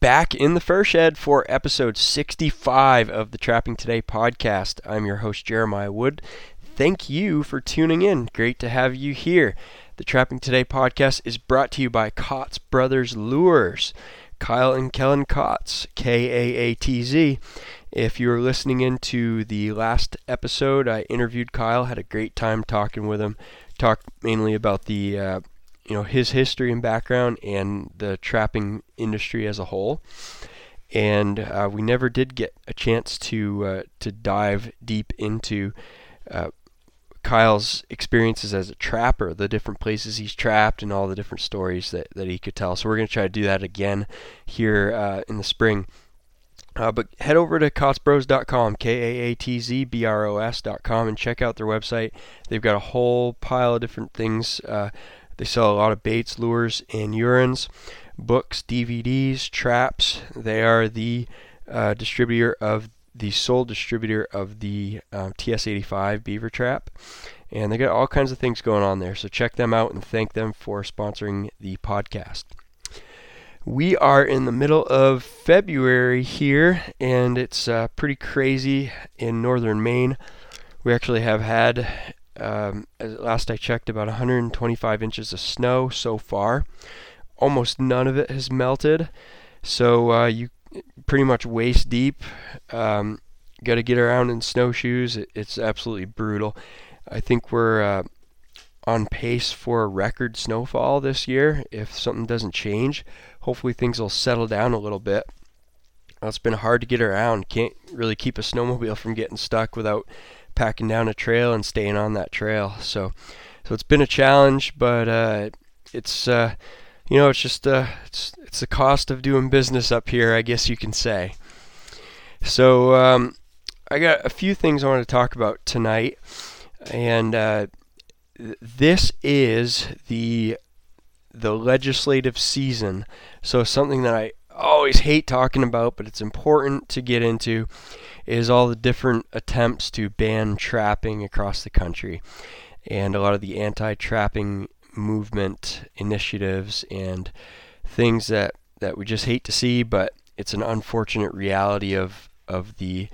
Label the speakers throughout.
Speaker 1: back in the fur shed for episode 65 of the Trapping Today podcast. I'm your host, Jeremiah Wood. Thank you for tuning in. Great to have you here. The Trapping Today podcast is brought to you by Kaatz Brothers Lures. Kyle and Kellen Kaatz, K A A T Z. If you were listening into the last episode, I interviewed Kyle, had a great time talking with him. Talked mainly about the uh, you know his history and background and the trapping industry as a whole. And uh, we never did get a chance to uh, to dive deep into uh, Kyle's experiences as a trapper, the different places he's trapped, and all the different stories that, that he could tell. So we're going to try to do that again here uh, in the spring. Uh, but head over to kaatzbros.com, K-A-A-T-Z-B-R-O-S.com, and check out their website. They've got a whole pile of different things uh, they sell a lot of baits, lures, and urines, books, DVDs, traps. They are the uh, distributor of the sole distributor of the uh, TS85 beaver trap. And they got all kinds of things going on there. So check them out and thank them for sponsoring the podcast. We are in the middle of February here, and it's uh, pretty crazy in northern Maine. We actually have had um, last I checked, about 125 inches of snow so far. Almost none of it has melted, so uh, you pretty much waist deep. Um, Got to get around in snowshoes. It, it's absolutely brutal. I think we're uh, on pace for a record snowfall this year if something doesn't change. Hopefully things will settle down a little bit. Well, it's been hard to get around. Can't really keep a snowmobile from getting stuck without packing down a trail and staying on that trail. So, so it's been a challenge, but uh, it's uh, you know it's just uh, it's it's the cost of doing business up here, I guess you can say. So um, I got a few things I want to talk about tonight, and uh, this is the the legislative season. So something that I always hate talking about, but it's important to get into is all the different attempts to ban trapping across the country and a lot of the anti trapping movement initiatives and things that, that we just hate to see, but it's an unfortunate reality of, of the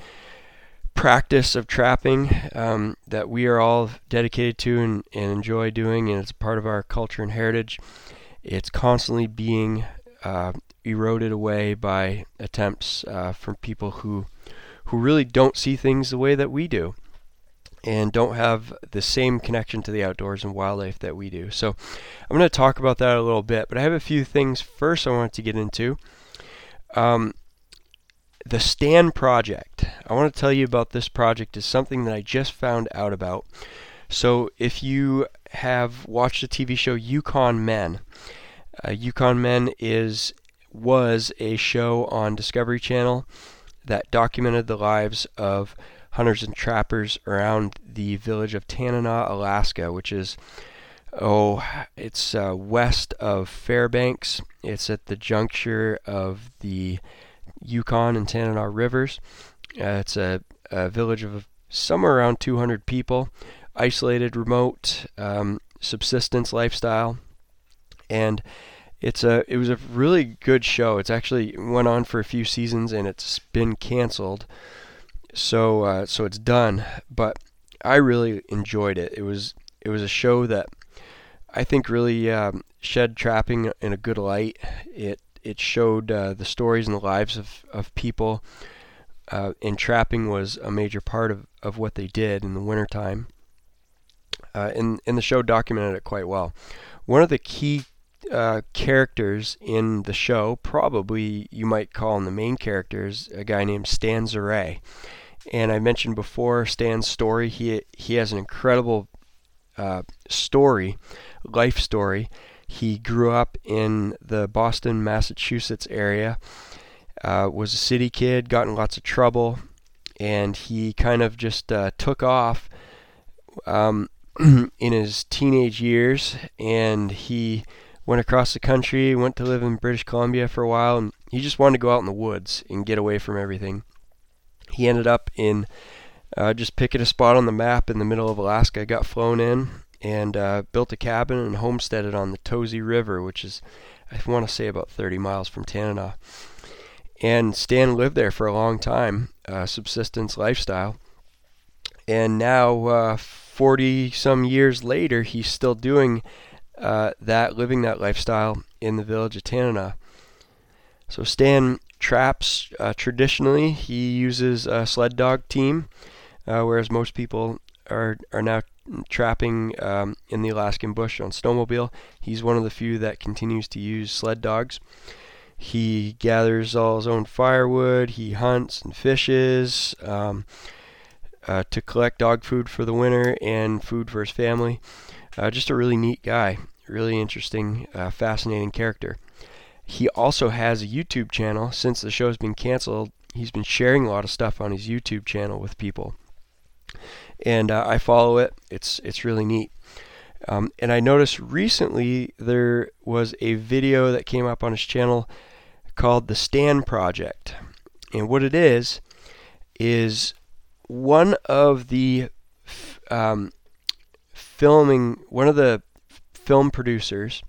Speaker 1: practice of trapping um, that we are all dedicated to and, and enjoy doing, and it's part of our culture and heritage. It's constantly being uh, eroded away by attempts uh, from people who who really don't see things the way that we do and don't have the same connection to the outdoors and wildlife that we do. So I'm going to talk about that a little bit, but I have a few things first I want to get into. Um, the Stand Project. I want to tell you about this project is something that I just found out about. So if you have watched the TV show Yukon Men, uh, Yukon Men is was a show on Discovery Channel that documented the lives of hunters and trappers around the village of Tanana, Alaska, which is oh, it's uh, west of Fairbanks. It's at the juncture of the Yukon and Tanana rivers. Uh, it's a, a, village of somewhere around 200 people, isolated, remote, um, subsistence lifestyle, and it's a it was a really good show. It's actually went on for a few seasons and it's been canceled. So uh, so it's done. But I really enjoyed it. It was it was a show that I think really um, shed trapping in a good light. It it showed uh, the stories and the lives of of people. Uh, and trapping was a major part of, of what they did in the wintertime. Uh, and, and the show documented it quite well. One of the key uh, characters in the show, probably you might call him the main characters, a guy named Stan Zuray. And I mentioned before Stan's story. He he has an incredible uh, story, life story. He grew up in the Boston, Massachusetts area. Uh, was a city kid, got in lots of trouble, and he kind of just uh, took off um, in his teenage years, and he went across the country, went to live in British Columbia for a while, and he just wanted to go out in the woods and get away from everything. He ended up in uh, just picking a spot on the map in the middle of Alaska, got flown in, and uh, built a cabin and homesteaded on the Tozi River, which is, I want to say, about 30 miles from Tanana. and Stan lived there for a long time, uh, subsistence lifestyle. And now, uh, 40 some years later, he's still doing uh, that, living that lifestyle in the village of Tanana. So Stan traps uh, traditionally. He uses a sled dog team, uh, whereas most people are are now trapping um, in the Alaskan bush on snowmobile. He's one of the few that continues to use sled dogs. He gathers all his own firewood. He hunts and fishes um, uh, to collect dog food for the winter and food for his family. Uh, just a really neat guy, really interesting, uh, fascinating character. He also has a YouTube channel. Since the show's been canceled, he's been sharing a lot of stuff on his YouTube channel with people and uh, I follow it. It's it's really neat. Um, and I noticed recently there was a video that came up on his channel called the Stan Project, and what it is is one of the um, filming one of the film producers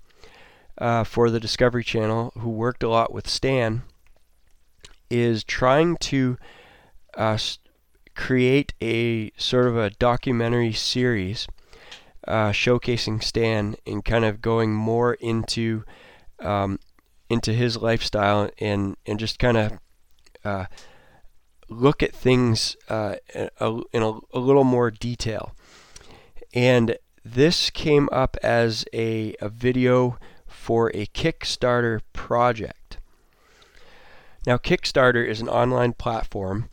Speaker 1: uh, for the Discovery Channel who worked a lot with Stan is trying to uh, create a sort of a documentary series uh, showcasing Stan and kind of going more into um, into his lifestyle and and just kind of uh, look at things uh, in, a, in a, a, little more detail. And this came up as a, a video for a Kickstarter project. Now, Kickstarter is an online platform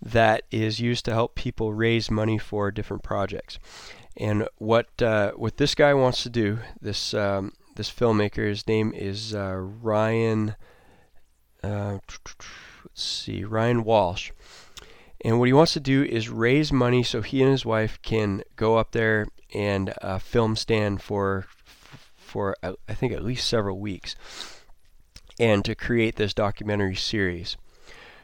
Speaker 1: that is used to help people raise money for different projects. And what uh, what this guy wants to do, this um, this filmmaker, his name is uh, Ryan. Uh, let's see, Ryan Walsh. And what he wants to do is raise money so he and his wife can go up there and uh, film Stan for for uh, I think at least several weeks, and to create this documentary series.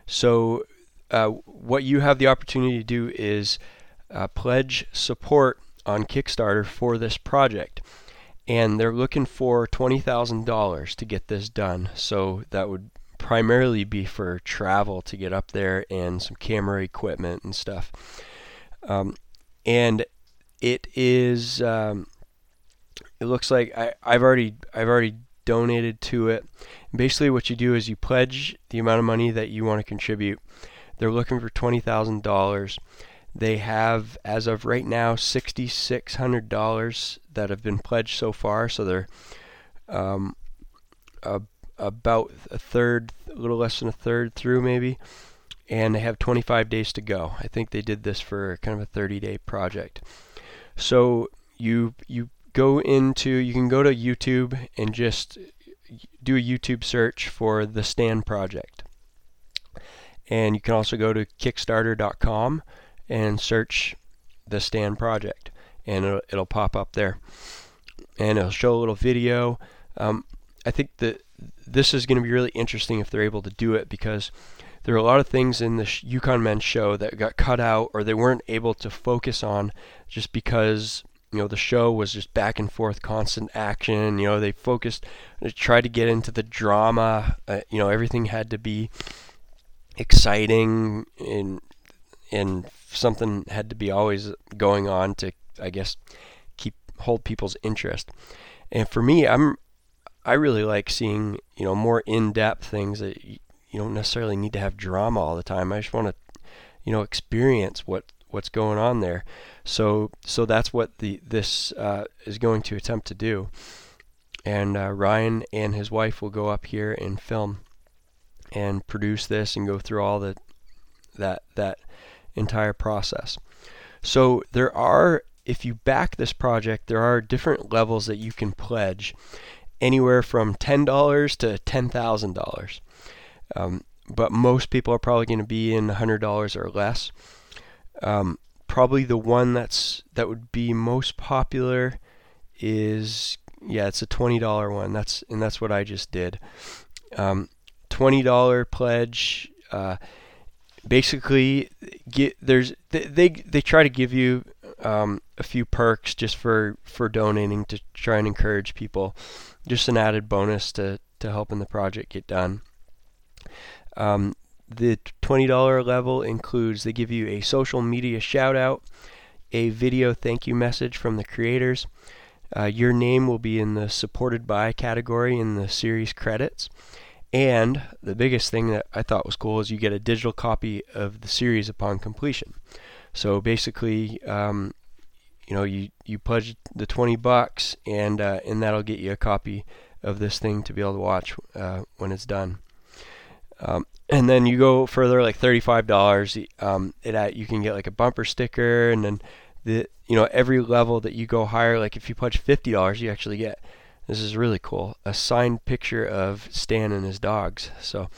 Speaker 1: So uh, what you have the opportunity to do is uh, pledge support on Kickstarter for this project. And they're looking for $20,000 to get this done. So that would primarily be for travel to get up there and some camera equipment and stuff. Um, and it is. Um, it looks like I, I've already I've already donated to it. basically, what you do is you pledge the amount of money that you want to contribute, they're looking for $20,000. They have, as of right now, $6,600 that have been pledged so far. So they're um, a, about a third, a little less than a third through, maybe. And they have 25 days to go. I think they did this for kind of a 30 day project. So you you go into you can go to YouTube and just do a YouTube search for the Stan Project. And you can also go to Kickstarter.com and search the Stan Project, and it'll, it'll pop up there. And it'll show a little video. Um, I think that this is going to be really interesting if they're able to do it because there are a lot of things in the Yukon Men show that got cut out or they weren't able to focus on just because you know the show was just back and forth constant action you know they focused they tried to get into the drama uh, you know everything had to be exciting and and something had to be always going on to I guess keep hold people's interest. And for me, I'm I really like seeing you know more in-depth things that you, don't necessarily need to have drama all the time. I just want to you know experience what what's going on there. So so that's what the this uh, is going to attempt to do. And uh, Ryan and his wife will go up here and film and produce this and go through all the that that entire process. So there are if you back this project, there are different levels that you can pledge, anywhere from ten dollars to ten thousand um, dollars. But most people are probably going to be in hundred dollars or less. Um, probably the one that's that would be most popular is yeah, it's a twenty dollar one. That's and that's what I just did. Um, $20 pledge. Uh, basically, get there's they, they, they try to give you um, a few perks just for for donating to try and encourage people. Just an added bonus to to helping the project get done. Um, the $20 level includes they give you a social media shout out, a video thank you message from the creators. Uh, your name will be in the supported by category in the series credits. And the biggest thing that I thought was cool is you get a digital copy of the series upon completion. So basically, um, you know, you, you pledge the 20 bucks, and uh, and that'll get you a copy of this thing to be able to watch uh, when it's done. Um, and then you go further, like thirty-five dollars. Um, it you can get like a bumper sticker, and then the you know every level that you go higher, like if you pledge fifty dollars, you actually get this is really cool a signed picture of Stan and his dogs. So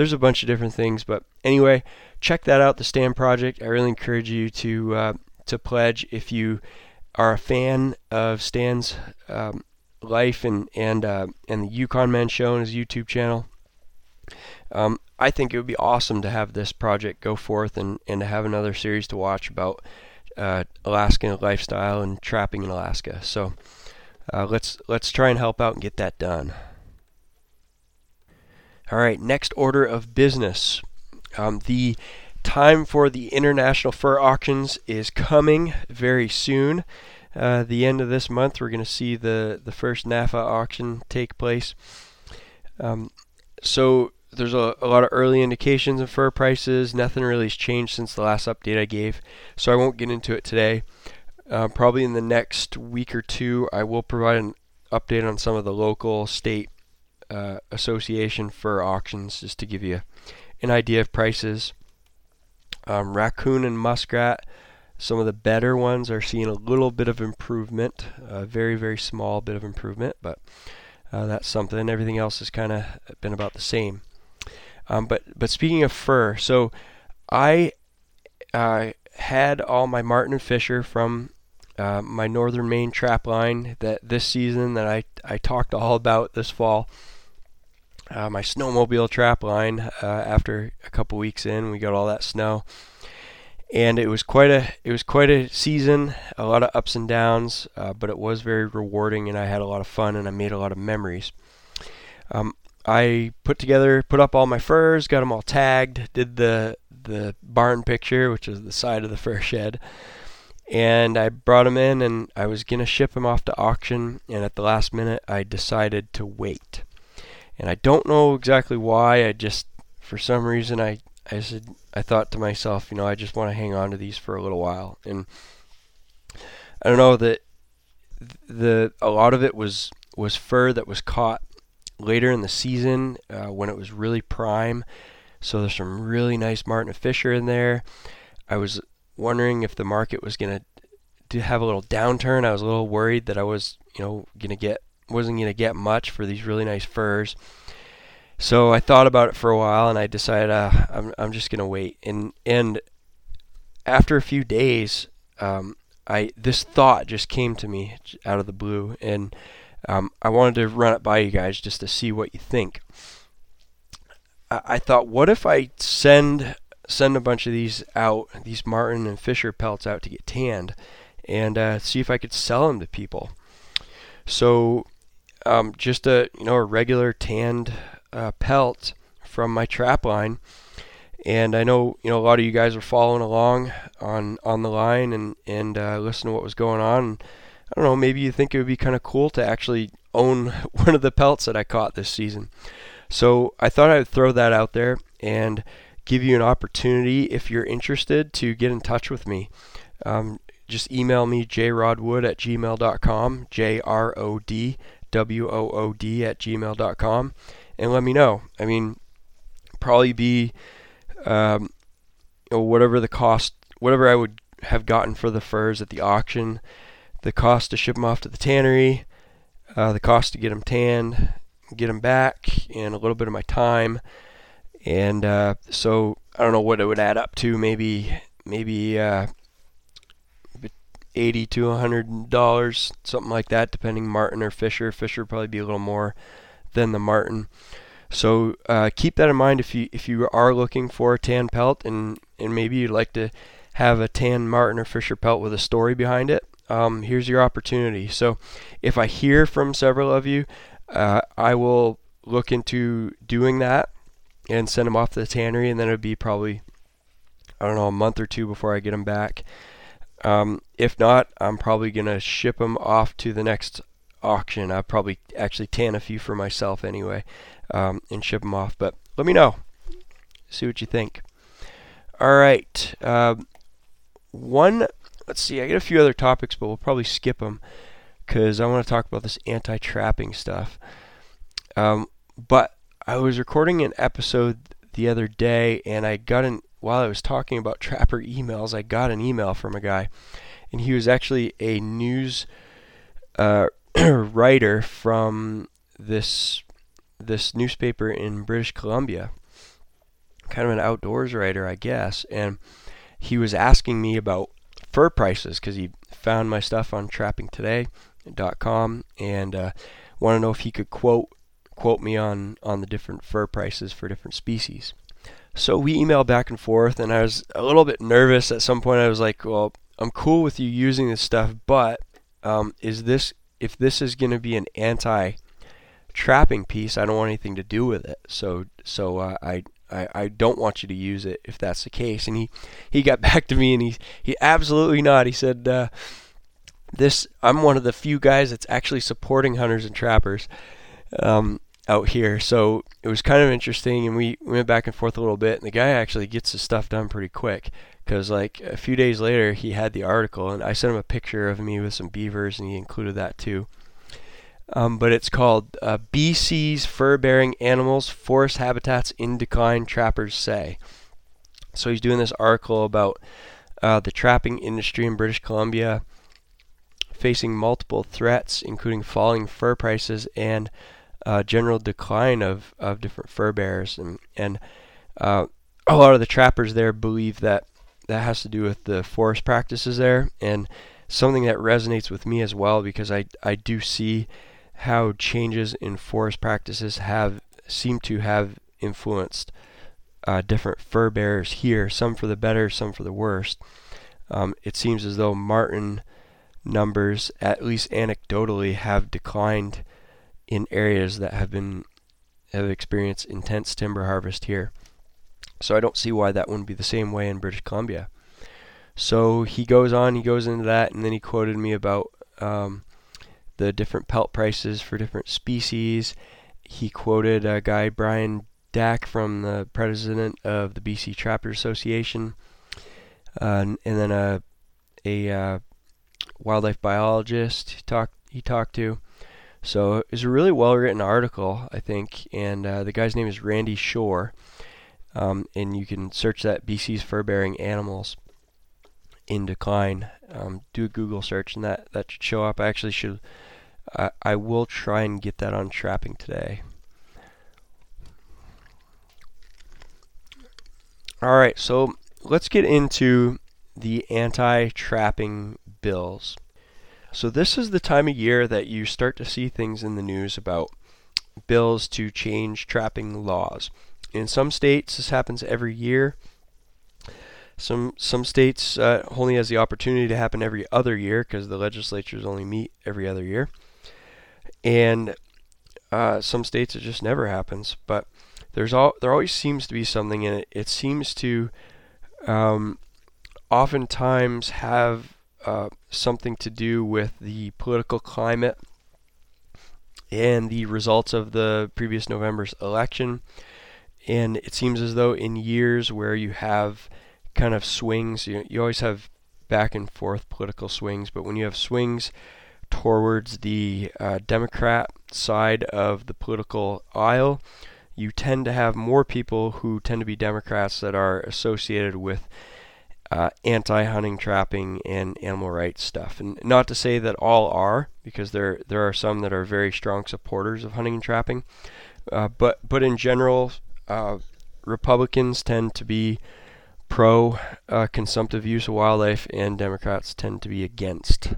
Speaker 1: there's a bunch of different things, but anyway, check that out, the Stan Project. I really encourage you to uh, to pledge if you are a fan of Stan's um, life and and uh, and the Yukon Man Show and his YouTube channel. Um, I think it would be awesome to have this project go forth and, and to have another series to watch about uh, Alaskan lifestyle and trapping in Alaska. So uh, let's let's try and help out and get that done. All right, next order of business. Um, the time for the international fur auctions is coming very soon. Uh, the end of this month, we're going to see the the first NAFA auction take place. Um, so there's a, a, lot of early indications of fur prices. Nothing really has changed since the last update I gave, so I won't get into it today. Uh, probably in the next week or two, I will provide an update on some of the local state uh, association fur auctions just to give you an idea of prices. Um, raccoon and muskrat, some of the better ones are seeing a little bit of improvement, a very, very small bit of improvement, but uh, that's something. Everything else has kind of been about the same. Um, but but speaking of fur, so I uh, had all my Marten and Fisher from uh, my Northern Maine trap line that this season that I I talked all about this fall. Uh, my snowmobile trap line uh, after a couple weeks in, we got all that snow, and it was quite a it was quite a season, a lot of ups and downs, uh, but it was very rewarding, and I had a lot of fun, and I made a lot of memories. Um, I put together, put up all my furs, got them all tagged, did the the barn picture, which is the side of the fur shed, and I brought them in, and I was gonna ship them off to auction, and at the last minute, I decided to wait, and I don't know exactly why. I just, for some reason, I I said I thought to myself, you know, I just want to hang on to these for a little while, and I don't know that the a lot of it was was fur that was caught later in the season uh, when it was really prime. So there's some really nice Marten Fisher in there. I was wondering if the market was to have a little downturn. I was a little worried that I was, you know, to get wasn't going to get much for these really nice furs. So I thought about it for a while and I decided uh, I'm I'm just going to wait. And and after a few days, um, I this thought just came to me out of the blue and um, I wanted to run it by you guys just to see what you think. I, I thought, what if I send send a bunch of these out, these Marten and Fisher pelts out to get tanned, and uh, see if I could sell them to people. So, um, just a you know a regular tanned uh, pelt from my trap line, and I know you know a lot of you guys are following along on on the line and and uh, listen to what was going on. I don't know, maybe you think it would be kind of cool to actually own one of the pelts that I caught this season. So I thought I would throw that out there and give you an opportunity if you're interested to get in touch with me. Um, just email me jrodwood at gmail.com, J R O D W O O D at gmail.com, and let me know. I mean, probably be um, you know, whatever the cost, whatever I would have gotten for the furs at the auction the cost to ship them off to the tannery, uh, the cost to get them tanned, get them back, and a little bit of my time. And uh, so I don't know what it would add up to. Maybe maybe uh, eighty to hundred dollars, something like that, depending Marten or Fisher. Fisher probably be a little more than the Marten. So uh, keep that in mind if you if you are looking for a tan pelt and and maybe you'd like to have a tan Marten or Fisher pelt with a story behind it um, here's your opportunity. So if I hear from several of you, uh, I will look into doing that and send them off to the tannery, and then it'd be probably I don't know a month or two before I get them back. Um, if not, I'm probably gonna ship them off to the next auction. I'll probably actually tan a few for myself anyway, um, and ship them off. But let me know. See what you think. All right. Um, one. Let's see. I got a few other topics, but we'll probably skip them because I want to talk about this anti-trapping stuff. Um, but I was recording an episode the other day, and I got an while I was talking about trapper emails, I got an email from a guy, and he was actually a news uh, writer from this this newspaper in British Columbia, kind of an outdoors writer, I guess, and he was asking me about fur prices because he found my stuff on trappingtoday.com and uh, wanted to know if he could quote quote me on on the different fur prices for different species. So we emailed back and forth, and I was a little bit nervous at some point. I was like, "Well, I'm cool with you using this stuff, but um, is this if this is going to be an anti trapping piece, I don't want anything to do with it. So so uh, I, I I don't want you to use it if that's the case. And he he got back to me and he he absolutely not. He said uh, this I'm one of the few guys that's actually supporting hunters and trappers um, out here. So it was kind of interesting, and we went back and forth a little bit. And the guy actually gets his stuff done pretty quick because like a few days later he had the article and I sent him a picture of me with some beavers and he included that too. Um, but it's called uh, BC's Fur-Bearing Animals Forest Habitats in Decline, Trappers Say. So he's doing this article about uh, the trapping industry in British Columbia facing multiple threats, including falling fur prices and uh, general decline of, of different fur bearers. And, and uh, a lot of the trappers there believe that that has to do with the forest practices there and something that resonates with me as well because I, I do see how changes in forest practices have seem to have influenced uh, different fur bearers here, some for the better, some for the worst. Um, it seems as though Marten numbers, at least anecdotally, have declined in areas that have been have experienced intense timber harvest here. So I don't see why that wouldn't be the same way in British Columbia. So he goes on, he goes into that, and then he quoted me about um, the different pelt prices for different species. He quoted a guy, Brian Dack, from the president of the BC Trapper Association, uh, and, then a a uh, wildlife biologist he talked he talked to. So it's a really well written article, I think, and uh, the guy's name is Randy Shore. Um, and you can search that BC's fur bearing animals in decline. Um, do a Google search and that, that should show up. I actually should, I, I will try and get that on trapping today. Alright, so let's get into the anti trapping bills. So, this is the time of year that you start to see things in the news about bills to change trapping laws. In some states, this happens every year. Some some states uh, only has the opportunity to happen every other year because the legislatures only meet every other year, and uh, some states it just never happens. But there's all there always seems to be something in it. It seems to um, oftentimes have uh, something to do with the political climate and the results of the previous November's election. And it seems as though in years where you have kind of swings, you, you always have back and forth political swings, but when you have swings towards the uh, Democrat side of the political aisle, you tend to have more people who tend to be Democrats that are associated with uh, anti-hunting, trapping, and animal rights stuff. And not to say that all are, because there there are some that are very strong supporters of hunting and trapping. Uh, but but in general, uh, Republicans tend to be pro uh, consumptive use of wildlife, and Democrats tend to be against.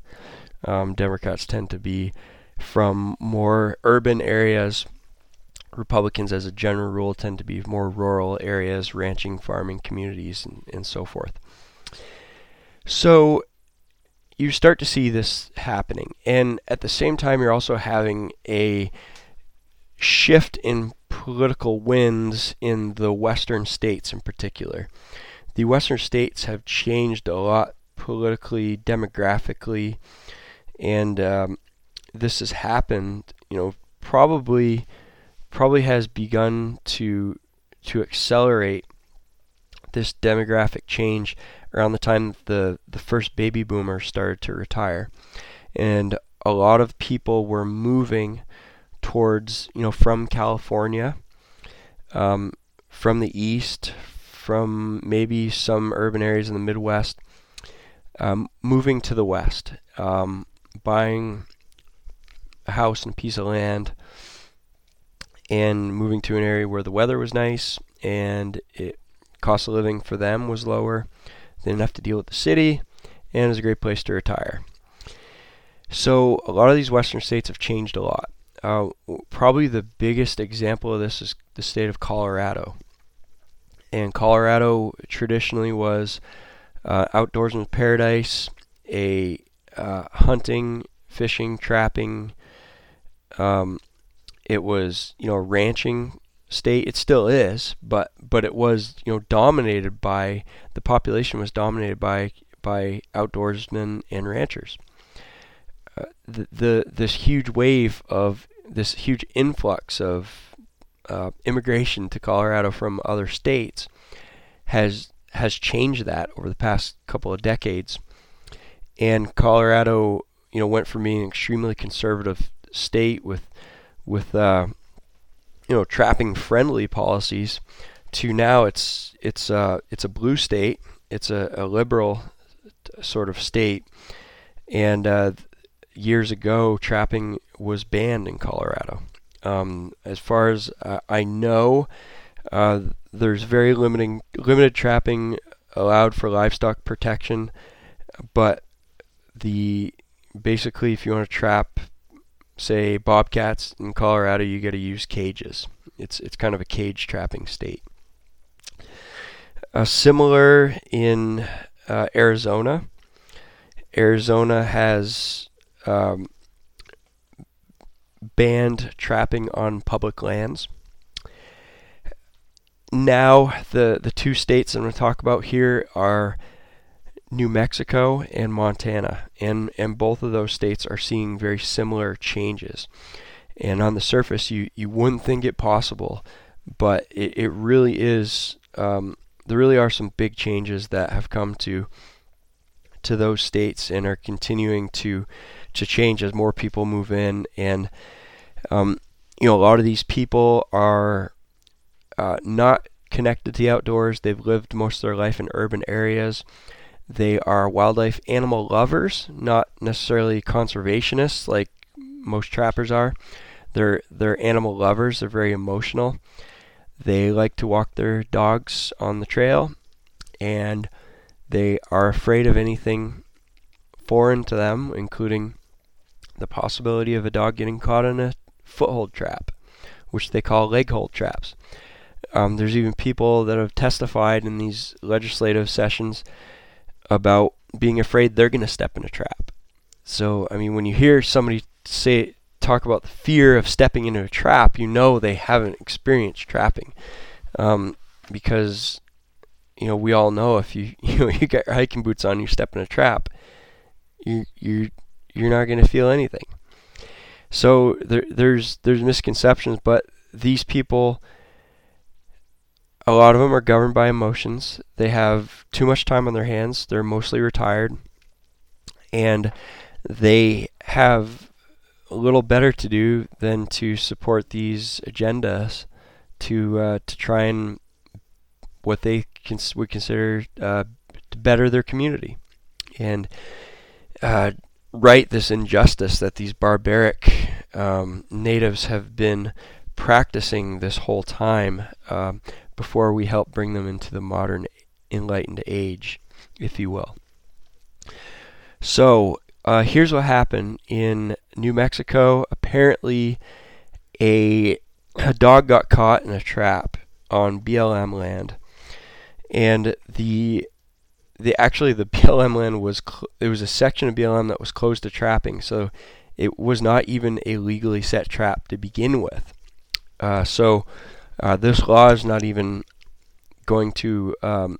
Speaker 1: Um, Democrats tend to be from more urban areas. Republicans, as a general rule, tend to be more rural areas, ranching, farming communities, and, and so forth. So you start to see this happening, and at the same time, you're also having a shift in political winds in the western states in particular. The western states have changed a lot politically, demographically, and um, this has happened, you know, probably probably has begun to to accelerate this demographic change around the time the the first baby boomer started to retire, and a lot of people were moving towards you know from California, um, from the east, from maybe some urban areas in the Midwest, um, moving to the west, um, buying a house and a piece of land, and moving to an area where the weather was nice and it cost of living for them was lower. They didn't have to deal with the city, and it was a great place to retire. So a lot of these western states have changed a lot. Uh, probably the biggest example of this is the state of Colorado. And Colorado traditionally was uh, outdoorsman's paradise, a uh, hunting, fishing, trapping. Um, it was you know ranching state. It still is, but but it was you know dominated by the population was dominated by by outdoorsmen and ranchers. Uh, the, the this huge wave of this huge influx of uh, immigration to Colorado from other states has has changed that over the past couple of decades. And Colorado, you know, went from being an extremely conservative state with with uh, you know trapping friendly policies to now it's it's uh, it's a blue state, it's a, a liberal sort of state, and uh, years ago trapping was banned in Colorado. Um, as far as uh, I know, uh, there's very limiting limited trapping allowed for livestock protection, but the basically if you want to trap say bobcats in Colorado, you got to use cages. It's it's kind of a cage trapping state. Uh, similar in uh, Arizona. Arizona has um, banned trapping on public lands. Now, the, the two states I'm going to talk about here are New Mexico and Montana, and, and both of those states are seeing very similar changes. And on the surface, you, you wouldn't think it possible, but it, it really is. Um, there really are some big changes that have come to to those states and are continuing to to change as more people move in. And um, you know, a lot of these people are uh, not connected to the outdoors. They've lived most of their life in urban areas. They are wildlife animal lovers, not necessarily conservationists like most trappers are. They're they're animal lovers. They're very emotional. They like to walk their dogs on the trail, and they are afraid of anything foreign to them, including the possibility of a dog getting caught in a foothold trap, which they call leg hold traps. Um, there's even people that have testified in these legislative sessions about being afraid they're going to step in a trap. So, I mean, when you hear somebody say talk about the fear of stepping into a trap, you know they haven't experienced trapping, um, because you know we all know if you you know you got your hiking boots on, you step in a trap, you you you're not going to feel anything. So there there's there's misconceptions, but these people a lot of them are governed by emotions. They have too much time on their hands. They're mostly retired. And they have a little better to do than to support these agendas to uh, to try and what they cons- would consider uh, to better their community and uh, right this injustice that these barbaric um, natives have been practicing this whole time. Um, before we help bring them into the modern enlightened age, if you will. So, uh, here's what happened in New Mexico. Apparently, a, a dog got caught in a trap on BLM land, and the the actually the BLM land was cl- there was a section of BLM that was closed to trapping, so it was not even a legally set trap to begin with. Uh, so uh, this law is not even going to um,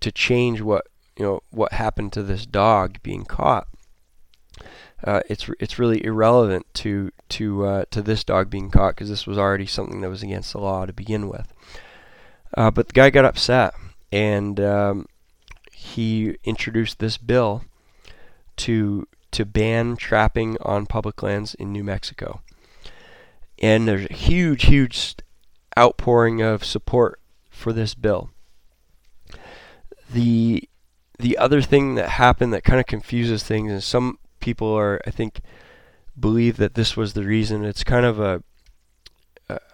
Speaker 1: to change what you know what happened to this dog being caught. Uh, it's it's really irrelevant to to uh, to this dog being caught because this was already something that was against the law to begin with. Uh, but the guy got upset and um, he introduced this bill to to ban trapping on public lands in New Mexico. And there's a huge, huge outpouring of support for this bill. The the other thing that happened that kind of confuses things is some people are I think believe that this was the reason. It's kind of a,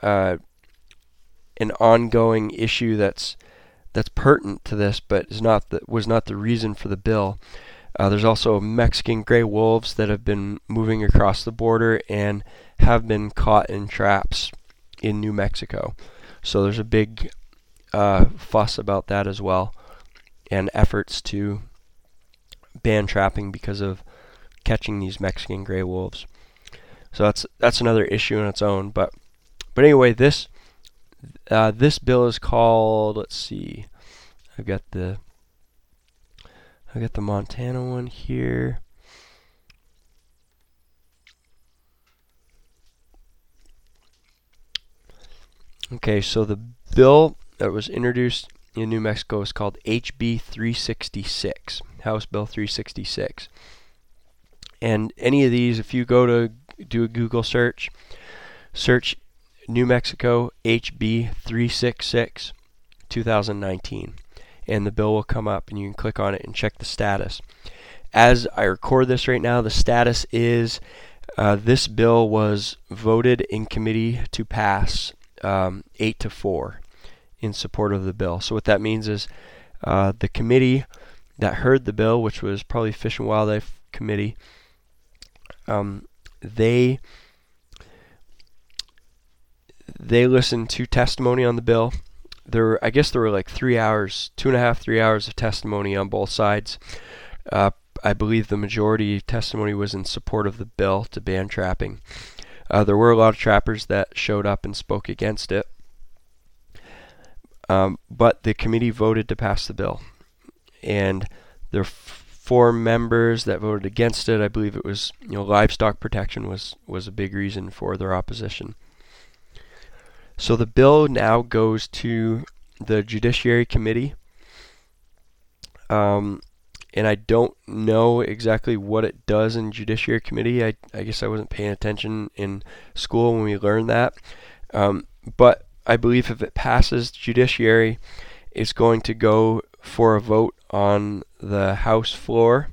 Speaker 1: a an ongoing issue that's that's pertinent to this, but is not the, was not the reason for the bill. Uh, there's also Mexican gray wolves that have been moving across the border and have been caught in traps in New Mexico. So there's a big uh, fuss about that as well, and efforts to ban trapping because of catching these Mexican gray wolves. So that's that's another issue in its own. But but anyway, this uh, this bill is called. Let's see. I've got the. I've got the Montana one here. Okay, so the bill that was introduced in New Mexico is called HB 366, House Bill 366. And any of these, if you go to do a Google search, search New Mexico HB 366 2019 and the bill will come up and you can click on it and check the status. As I record this right now, the status is uh, this bill was voted in committee to pass um, 8 to 4 in support of the bill. So, what that means is uh, the committee that heard the bill, which was probably Fish and Wildlife Committee, um, they they listened to testimony on the bill. There, I guess there were like three hours, two and a half, three hours of testimony on both sides. Uh, I believe the majority testimony was in support of the bill to ban trapping. Uh, there were a lot of trappers that showed up and spoke against it. Um, but the committee voted to pass the bill. And there are four members that voted against it. I believe it was, you know, livestock protection was, was a big reason for their opposition. So the bill now goes to the Judiciary Committee. Um, and I don't know exactly what it does in Judiciary Committee. I, I guess I wasn't paying attention in school when we learned that. Um, but I believe if it passes Judiciary, it's going to go for a vote on the House floor.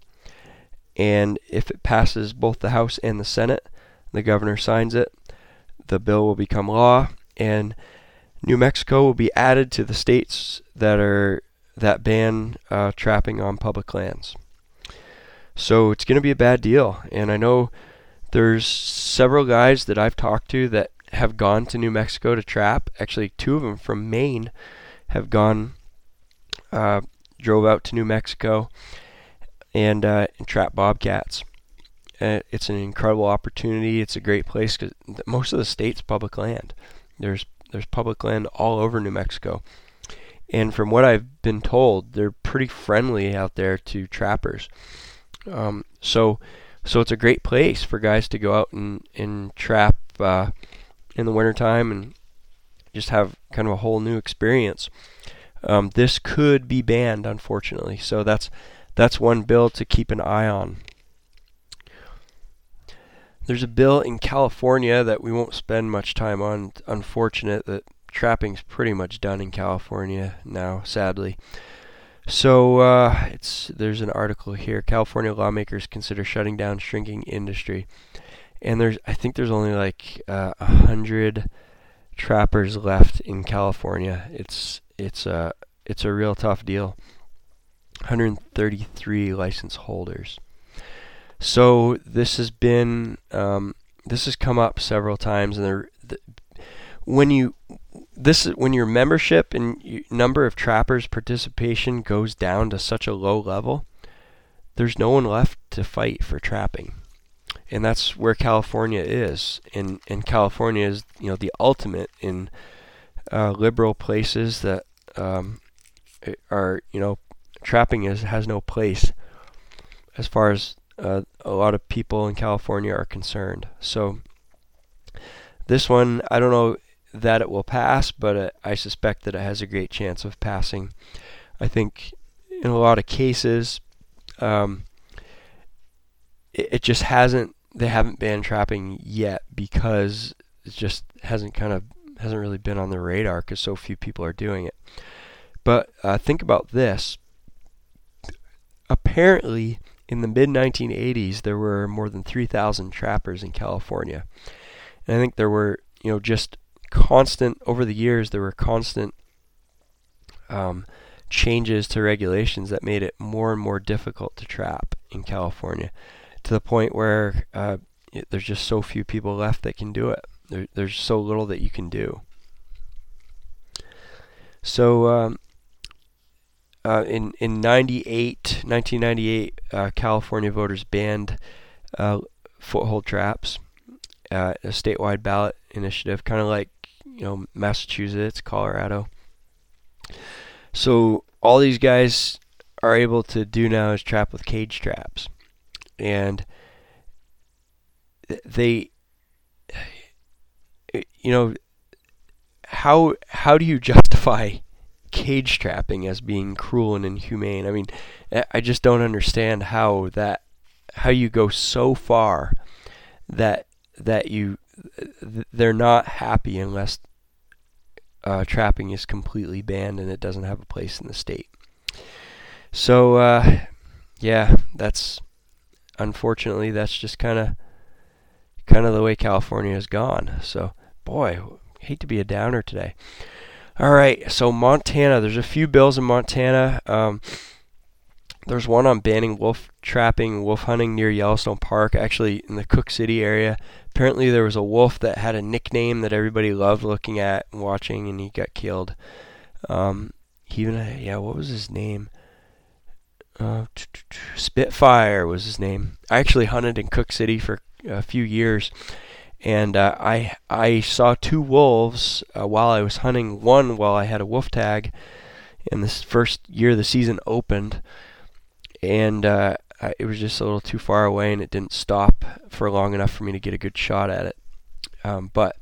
Speaker 1: And if it passes both the House and the Senate, the governor signs it, the bill will become law and New Mexico will be added to the states that are that ban uh, trapping on public lands. So it's going to be a bad deal, and I know there's several guys that I've talked to that have gone to New Mexico to trap. Actually, two of them from Maine have gone, uh, drove out to New Mexico, and, uh, and trap bobcats. Uh, it's an incredible opportunity. It's a great place because most of the state's public land. There's there's public land all over New Mexico. And from what I've been told, they're pretty friendly out there to trappers. Um, so, so it's a great place for guys to go out and, and trap uh, in the wintertime and just have kind of a whole new experience. Um, this could be banned, unfortunately. So that's that's one bill to keep an eye on. There's a bill in California that we won't spend much time on. unfortunate that trapping's pretty much done in California now, sadly. So uh, it's there's an article here. California lawmakers consider shutting down shrinking industry, and there's I think there's only like uh, a uh, hundred trappers left in California. It's it's a it's a real tough deal. 133 license holders. So this has been um, this has come up several times, and the, when you this when your membership and number of trappers participation goes down to such a low level, there's no one left to fight for trapping. and that's where California is. And and California is you know the ultimate in uh, liberal places that um, are you know trapping is has no place as far as uh, a lot of people in California are concerned. So this one, I don't know that it will pass, but I suspect that it has a great chance of passing. I think in a lot of cases, um, it, it just hasn't. They haven't banned trapping yet because it just hasn't kind of hasn't really been on the radar because so few people are doing it. But uh, think about this. Apparently, in the mid 1980s, there were more than 3,000 trappers in California. And I think there were, you know, just constant, over the years, there were constant um, changes to regulations that made it more and more difficult to trap in California to the point where uh, it, there's just so few people left that can do it. There, there's so little that you can do. So, um, uh, in in 98, 1998, uh, California voters banned uh, foothold traps, uh, a statewide ballot initiative, kind of like you know Massachusetts, Colorado. So all these guys are able to do now is trap with cage traps, and they, you know, how how do you justify cage trapping as being cruel and inhumane. I mean, I just don't understand how that how you go so far that that you they're not happy unless uh, trapping is completely banned and it doesn't have a place in the state. So uh, yeah, that's unfortunately that's just kind of kind of the way California has gone. So boy, hate to be a downer today. All right, so Montana. There's a few bills in Montana. Um, there's one on banning wolf trapping, wolf hunting near Yellowstone Park, actually in the Cooke City area. Apparently, there was a wolf that had a nickname that everybody loved looking at and watching, and he got killed. Um, he yeah, what was his name? Uh, Spitfire was his name. I actually hunted in Cooke City for a few years, and uh, I I saw two wolves uh, while I was hunting. One while I had a wolf tag, in this first year the season opened, and uh, I, it was just a little too far away, and it didn't stop for long enough for me to get a good shot at it. Um, but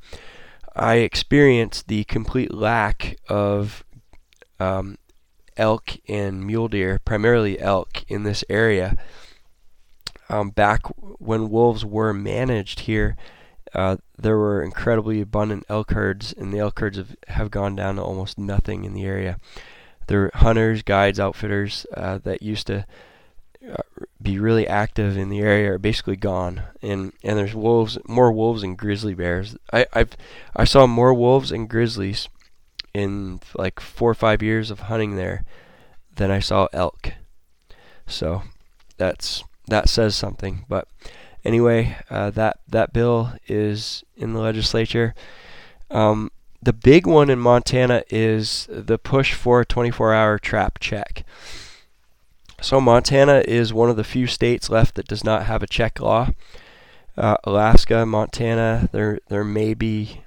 Speaker 1: I experienced the complete lack of um, elk and mule deer, primarily elk, in this area. Um, back when wolves were managed here uh, there were incredibly abundant elk herds, and the elk herds have, have gone down to almost nothing in the area. There are hunters, guides, outfitters uh, that used to be really active in the area are basically gone, and and there's wolves, more wolves and grizzly bears. I I've I saw more wolves and grizzlies in like four or five years of hunting there than I saw elk. So that's that says something, but anyway, uh, that that bill is in the legislature. Um, the big one in Montana is the push for a 24-hour trap check. So Montana is one of the few states left that does not have a check law. Uh, Alaska, Montana, there there may be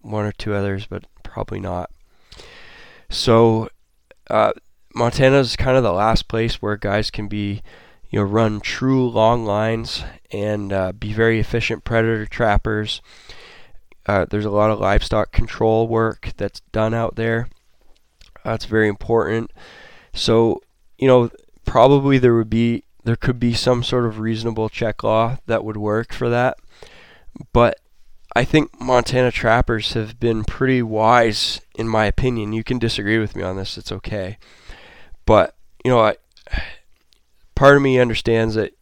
Speaker 1: one or two others, but probably not. So uh, Montana is kind of the last place where guys can be you know, run true long lines and uh, be very efficient predator trappers. Uh, there's a lot of livestock control work that's done out there. That's very important. So, you know, probably there would be there could be some sort of reasonable check law that would work for that. But I think Montana trappers have been pretty wise in my opinion. You can disagree with me on this, it's okay. But, you know, I part of me understands that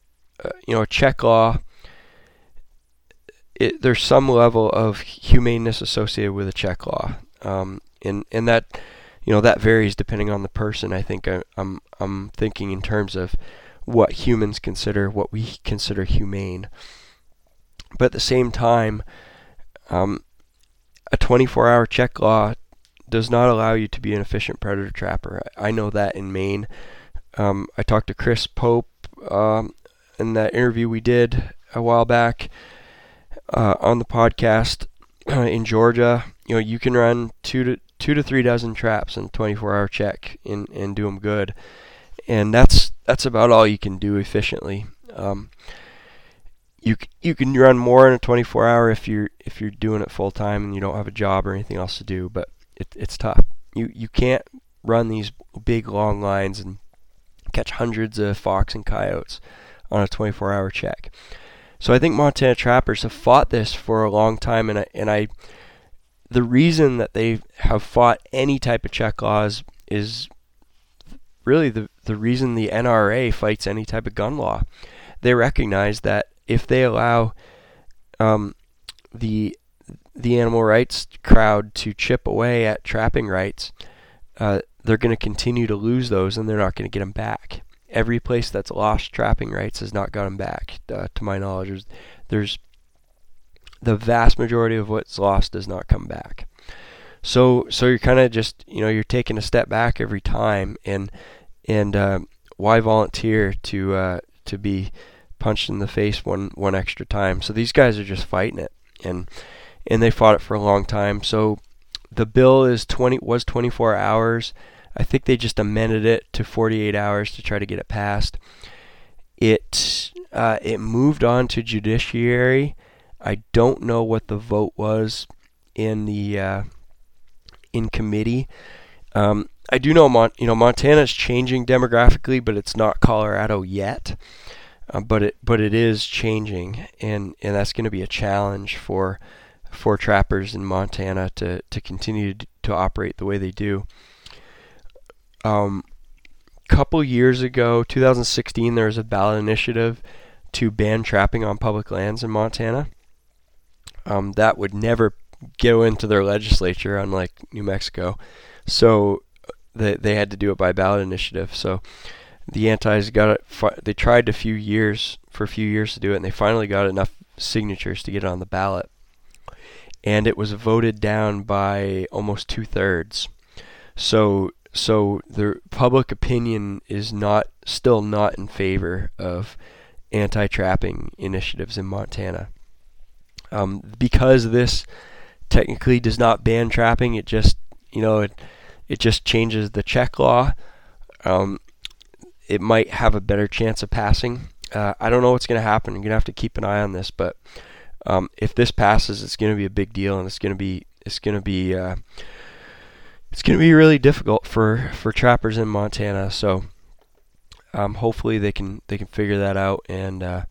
Speaker 1: uh, you know a check law. It, there's some level of humaneness associated with a check law, um, and and that you know that varies depending on the person. I think I, I'm I'm thinking in terms of what humans consider what we consider humane. But at the same time, um, a 24-hour check law does not allow you to be an efficient predator trapper. I know that in Maine. Um, I talked to Chris Pope um, in that interview we did a while back uh, on the podcast in Georgia. You know, you can run two to two to three dozen traps in a 24-hour check and and do them good, and that's that's about all you can do efficiently. Um, you you can run more in a 24 hour if you're if you're doing it full time and you don't have a job or anything else to do, but it, it's tough. You you can't run these big long lines and catch hundreds of fox and coyotes on a 24 hour check. So I think Montana trappers have fought this for a long time, and I, and I, the reason that they have fought any type of check laws is really the the reason the NRA fights any type of gun law. They recognize that if they allow um, the the animal rights crowd to chip away at trapping rights, uh, they're going to continue to lose those, and they're not going to get them back. Every place that's lost trapping rights has not got them back, uh, to my knowledge. There's, there's the vast majority of what's lost does not come back. So, so you're kind of just, you know, you're taking a step back every time, and and uh, why volunteer to uh, to be punched in the face one one extra time? So these guys are just fighting it, and and they fought it for a long time. So the bill is 20 was 24 hours. I think they just amended it to 48 hours to try to get it passed. It uh, it moved on to judiciary. I don't know what the vote was in the uh, in committee. Um, I do know Mon- you know Montana is changing demographically, but it's not Colorado yet. Uh, but it but it is changing, and and that's going to be a challenge for for trappers in Montana to to continue to, to operate the way they do. Um, couple years ago, 2016, there was a ballot initiative to ban trapping on public lands in Montana. Um, that would never go into their legislature, unlike New Mexico. So they they had to do it by ballot initiative. So the antis got it. They tried a few years for a few years to do it, and they finally got enough signatures to get it on the ballot. And it was voted down by almost two thirds. So so the public opinion is not still not in favor of anti-trapping initiatives in Montana. Um, because this technically does not ban trapping, it just you know it it just changes the check law. Um, it might have a better chance of passing. Uh, I don't know what's going to happen. You're going to have to keep an eye on this, but um, if this passes, it's going to be a big deal, and it's going to be it's going to be uh, it's going to be really difficult for for trappers in Montana. So um, hopefully they can they can figure that out and uh,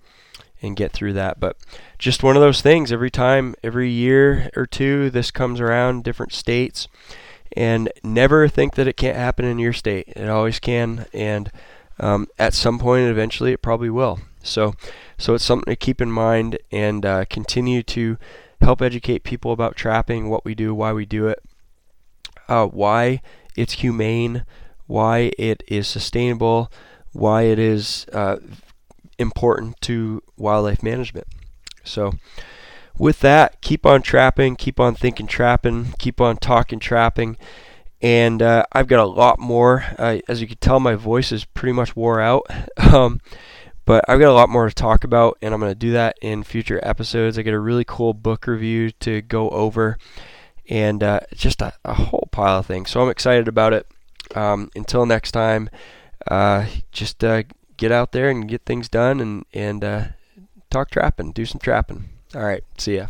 Speaker 1: and get through that. But just one of those things. Every time, every year or two, this comes around, different states, and never think that it can't happen in your state. It always can, and um, at some point, eventually, it probably will. So, so it's something to keep in mind and uh, continue to help educate people about trapping, what we do, why we do it, uh, why it's humane, why it is sustainable, why it is uh, important to wildlife management. So, with that, keep on trapping, keep on thinking trapping, keep on talking trapping. And uh, I've got a lot more. Uh, as you can tell, my voice is pretty much wore out. um, but I've got a lot more to talk about, and I'm going to do that in future episodes. I got a really cool book review to go over, and uh, just a, a, whole pile of things. So I'm excited about it. Um, until next time, uh, just uh, get out there and get things done and, and uh, talk trapping, do some trapping. All right. See ya.